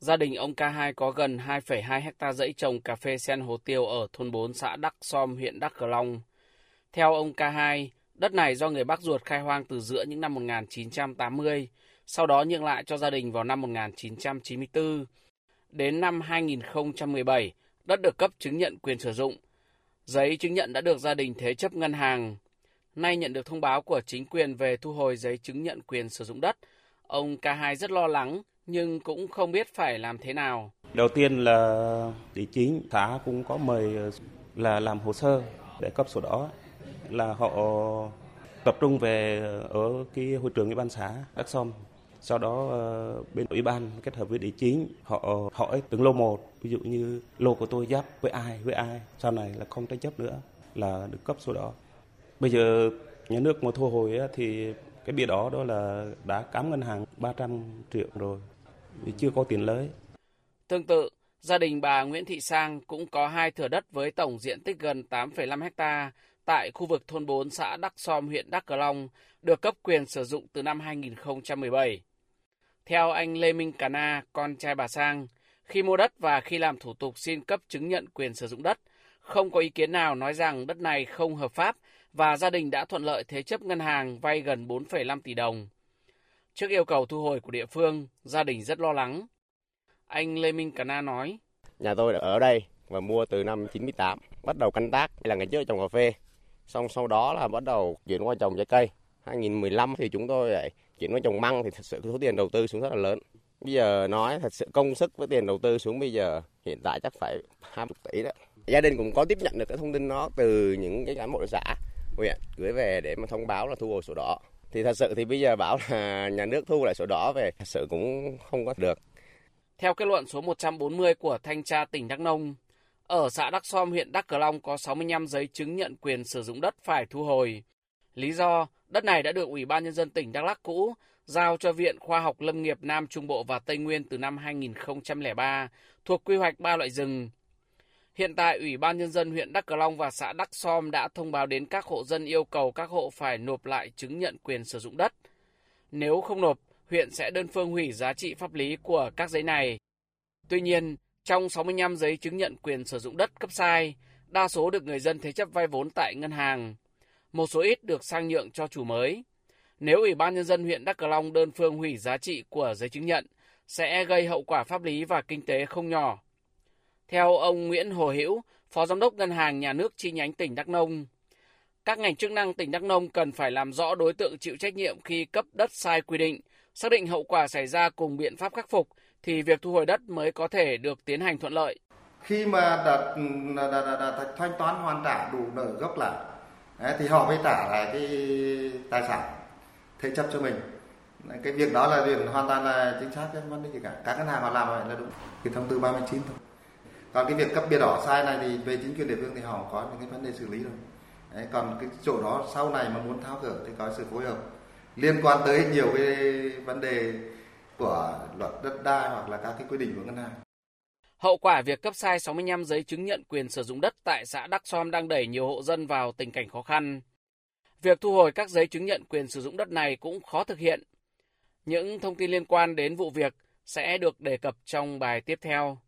Gia đình ông K2 có gần 2,2 hecta dãy trồng cà phê sen hồ tiêu ở thôn 4 xã Đắc Som, huyện Đắc Cờ Long. Theo ông K2, đất này do người bác ruột khai hoang từ giữa những năm 1980, sau đó nhượng lại cho gia đình vào năm 1994. Đến năm 2017, đất được cấp chứng nhận quyền sử dụng. Giấy chứng nhận đã được gia đình thế chấp ngân hàng. Nay nhận được thông báo của chính quyền về thu hồi giấy chứng nhận quyền sử dụng đất, ông K2 rất lo lắng nhưng cũng không biết phải làm thế nào. Đầu tiên là địa chính xã cũng có mời ờ, là làm hồ sơ để cấp sổ đỏ, là họ tập trung về ở cái hội trường ủy ban xã Đắc Som sau đó ờ, bên ủy ban kết hợp với địa chính, họ hỏi từng lô một, ví dụ như lô của tôi giáp với ai với ai, sau này là không tranh chấp nữa, là được cấp sổ đỏ. Bây giờ nhà nước mà thu hồi thì cái bia đỏ đó là đã cắm ngân hàng 300 triệu rồi vì chưa có tiền lợi. tương tự gia đình bà Nguyễn Thị Sang cũng có hai thửa đất với tổng diện tích gần 8,5 hecta tại khu vực thôn 4 xã Đắc Som, huyện Đắc Cờ Long, được cấp quyền sử dụng từ năm 2017. Theo anh Lê Minh Cà Na, con trai bà Sang, khi mua đất và khi làm thủ tục xin cấp chứng nhận quyền sử dụng đất, không có ý kiến nào nói rằng đất này không hợp pháp và gia đình đã thuận lợi thế chấp ngân hàng vay gần 4,5 tỷ đồng. Trước yêu cầu thu hồi của địa phương, gia đình rất lo lắng. Anh Lê Minh Cà Na nói, Nhà tôi ở đây và mua từ năm 98, bắt đầu canh tác là ngày trước trồng cà phê, xong sau đó là bắt đầu chuyển qua trồng trái cây. 2015 thì chúng tôi lại chuyển qua trồng măng thì thật sự số tiền đầu tư xuống rất là lớn. Bây giờ nói thật sự công sức với tiền đầu tư xuống bây giờ hiện tại chắc phải 20 tỷ đó. Gia đình cũng có tiếp nhận được cái thông tin đó từ những cái cán bộ xã huyện gửi về để mà thông báo là thu hồi sổ đỏ. Thì thật sự thì bây giờ bảo là nhà nước thu lại sổ đỏ về thật sự cũng không có được. Theo kết luận số 140 của Thanh tra tỉnh Đắk Nông, ở xã đắk Som, huyện Đắk Cờ Long có 65 giấy chứng nhận quyền sử dụng đất phải thu hồi. Lý do, đất này đã được Ủy ban Nhân dân tỉnh Đắk Lắc cũ giao cho Viện Khoa học Lâm nghiệp Nam Trung Bộ và Tây Nguyên từ năm 2003 thuộc quy hoạch ba loại rừng. Hiện tại, Ủy ban Nhân dân huyện Đắk Cờ Long và xã Đắk Som đã thông báo đến các hộ dân yêu cầu các hộ phải nộp lại chứng nhận quyền sử dụng đất. Nếu không nộp, huyện sẽ đơn phương hủy giá trị pháp lý của các giấy này. Tuy nhiên, trong 65 giấy chứng nhận quyền sử dụng đất cấp sai, đa số được người dân thế chấp vay vốn tại ngân hàng. Một số ít được sang nhượng cho chủ mới. Nếu Ủy ban Nhân dân huyện Đắk Cờ Long đơn phương hủy giá trị của giấy chứng nhận, sẽ gây hậu quả pháp lý và kinh tế không nhỏ. Theo ông Nguyễn Hồ Hữu, Phó Giám đốc Ngân hàng Nhà nước chi nhánh tỉnh Đắk Nông, các ngành chức năng tỉnh Đắk Nông cần phải làm rõ đối tượng chịu trách nhiệm khi cấp đất sai quy định, xác định hậu quả xảy ra cùng biện pháp khắc phục thì việc thu hồi đất mới có thể được tiến hành thuận lợi. Khi mà đã, đã, đã, đã thanh toán hoàn trả đủ nợ gốc lại thì họ mới trả lại cái tài sản thế chấp cho mình. Cái việc đó là việc hoàn toàn là chính xác cái vấn đề gì cả. Các ngân hàng họ làm vậy là đúng. Cái thông tư 39 thôi còn cái việc cấp bia đỏ sai này thì về chính quyền địa phương thì họ có những cái vấn đề xử lý rồi Đấy, còn cái chỗ đó sau này mà muốn tháo gỡ thì có sự phối hợp liên quan tới nhiều cái vấn đề của luật đất đai hoặc là các cái quy định của ngân hàng. Hậu quả việc cấp sai 65 giấy chứng nhận quyền sử dụng đất tại xã Đắc Som đang đẩy nhiều hộ dân vào tình cảnh khó khăn. Việc thu hồi các giấy chứng nhận quyền sử dụng đất này cũng khó thực hiện. Những thông tin liên quan đến vụ việc sẽ được đề cập trong bài tiếp theo.